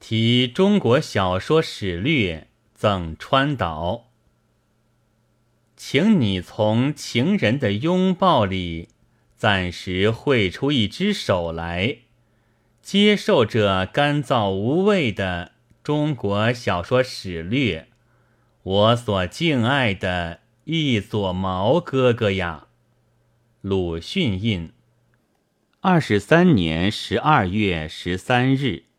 题中国小说史略赠川岛，请你从情人的拥抱里暂时绘出一只手来，接受这干燥无味的中国小说史略，我所敬爱的一撮毛哥哥呀！鲁迅印，二十三年十二月十三日。